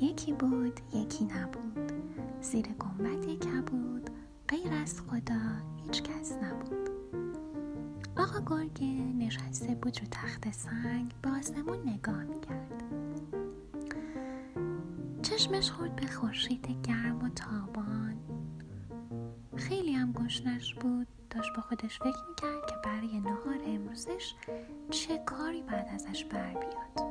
یکی بود یکی نبود. زیر گنبد کبود غیر از خدا هیچ کس نبود. آقا گرگه نشسته بود رو تخت سنگ به آسمون نگاه می‌کرد. چشمش خورد به خورشید گرم و تابان. خیلی هم گشنش بود داشت با خودش فکر می‌کرد که برای نهار امروزش چه کاری بعد ازش بر بیاد.